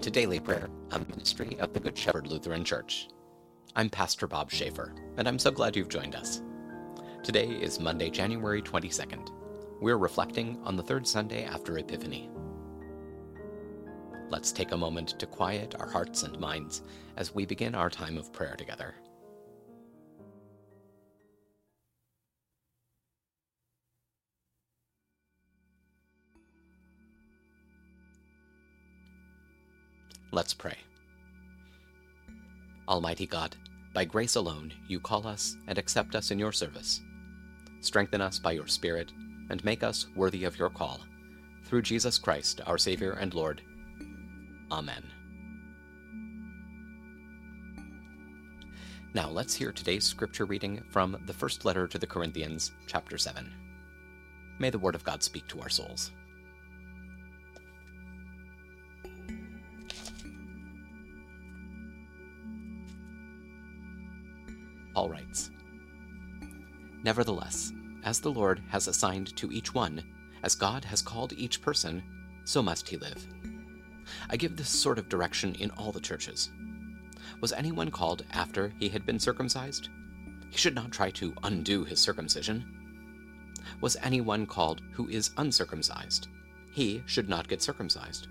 Welcome to Daily Prayer, a ministry of the Good Shepherd Lutheran Church. I'm Pastor Bob Schaefer, and I'm so glad you've joined us. Today is Monday, January 22nd. We're reflecting on the third Sunday after Epiphany. Let's take a moment to quiet our hearts and minds as we begin our time of prayer together. Let's pray. Almighty God, by grace alone you call us and accept us in your service. Strengthen us by your Spirit and make us worthy of your call. Through Jesus Christ, our Savior and Lord. Amen. Now let's hear today's scripture reading from the first letter to the Corinthians, chapter 7. May the Word of God speak to our souls. Paul writes Nevertheless, as the Lord has assigned to each one, as God has called each person, so must he live. I give this sort of direction in all the churches. Was anyone called after he had been circumcised? He should not try to undo his circumcision. Was anyone called who is uncircumcised? He should not get circumcised.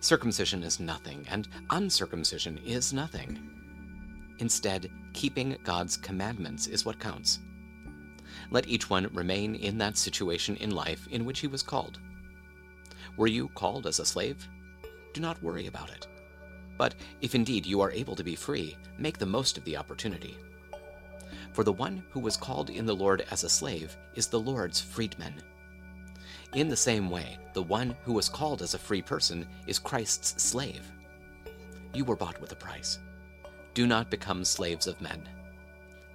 Circumcision is nothing, and uncircumcision is nothing. Instead, keeping God's commandments is what counts. Let each one remain in that situation in life in which he was called. Were you called as a slave? Do not worry about it. But if indeed you are able to be free, make the most of the opportunity. For the one who was called in the Lord as a slave is the Lord's freedman. In the same way, the one who was called as a free person is Christ's slave. You were bought with a price. Do not become slaves of men.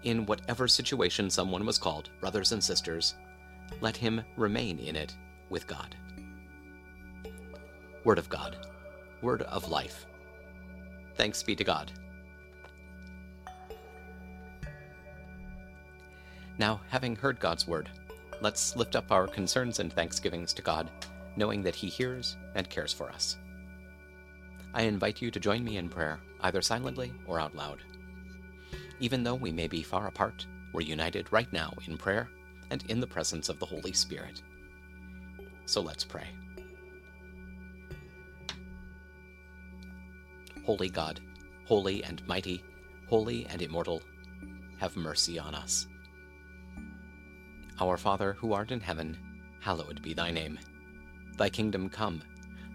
In whatever situation someone was called, brothers and sisters, let him remain in it with God. Word of God, Word of life. Thanks be to God. Now, having heard God's word, let's lift up our concerns and thanksgivings to God, knowing that He hears and cares for us. I invite you to join me in prayer either silently or out loud. Even though we may be far apart, we're united right now in prayer and in the presence of the Holy Spirit. So let's pray. Holy God, holy and mighty, holy and immortal, have mercy on us. Our Father, who art in heaven, hallowed be thy name. Thy kingdom come,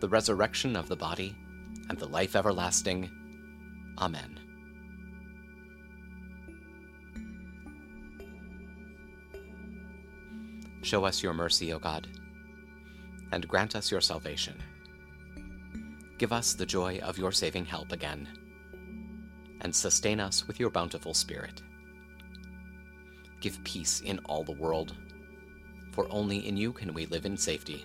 the resurrection of the body, and the life everlasting. Amen. Show us your mercy, O God, and grant us your salvation. Give us the joy of your saving help again, and sustain us with your bountiful Spirit. Give peace in all the world, for only in you can we live in safety.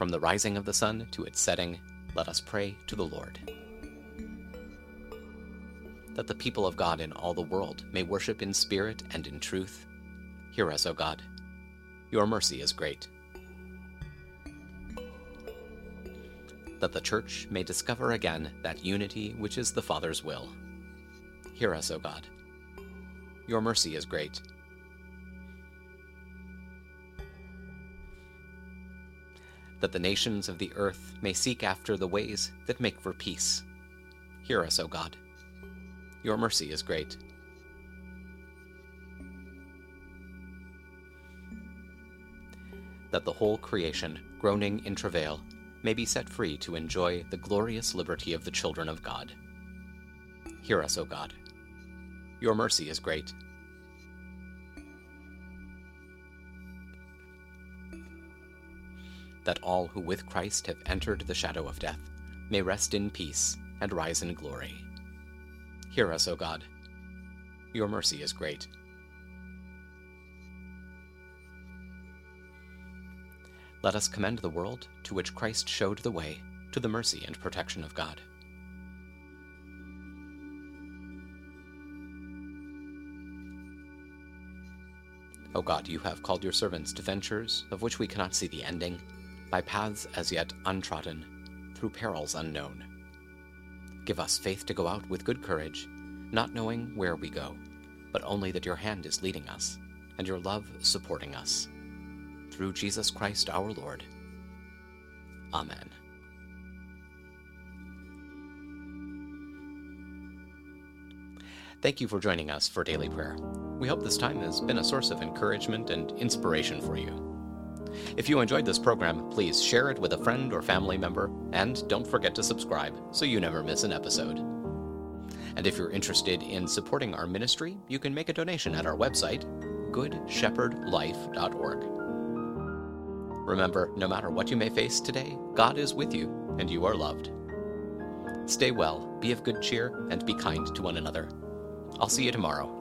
From the rising of the sun to its setting, Let us pray to the Lord. That the people of God in all the world may worship in spirit and in truth. Hear us, O God. Your mercy is great. That the Church may discover again that unity which is the Father's will. Hear us, O God. Your mercy is great. That the nations of the earth may seek after the ways that make for peace. Hear us, O God. Your mercy is great. That the whole creation, groaning in travail, may be set free to enjoy the glorious liberty of the children of God. Hear us, O God. Your mercy is great. That all who with Christ have entered the shadow of death may rest in peace and rise in glory. Hear us, O God. Your mercy is great. Let us commend the world to which Christ showed the way to the mercy and protection of God. O God, you have called your servants to ventures of which we cannot see the ending, by paths as yet untrodden, through perils unknown. Give us faith to go out with good courage, not knowing where we go, but only that your hand is leading us, and your love supporting us. Through Jesus Christ our Lord. Amen. Thank you for joining us for daily prayer. We hope this time has been a source of encouragement and inspiration for you. If you enjoyed this program, please share it with a friend or family member, and don't forget to subscribe so you never miss an episode. And if you're interested in supporting our ministry, you can make a donation at our website, goodshepherdlife.org. Remember, no matter what you may face today, God is with you, and you are loved. Stay well, be of good cheer, and be kind to one another. I'll see you tomorrow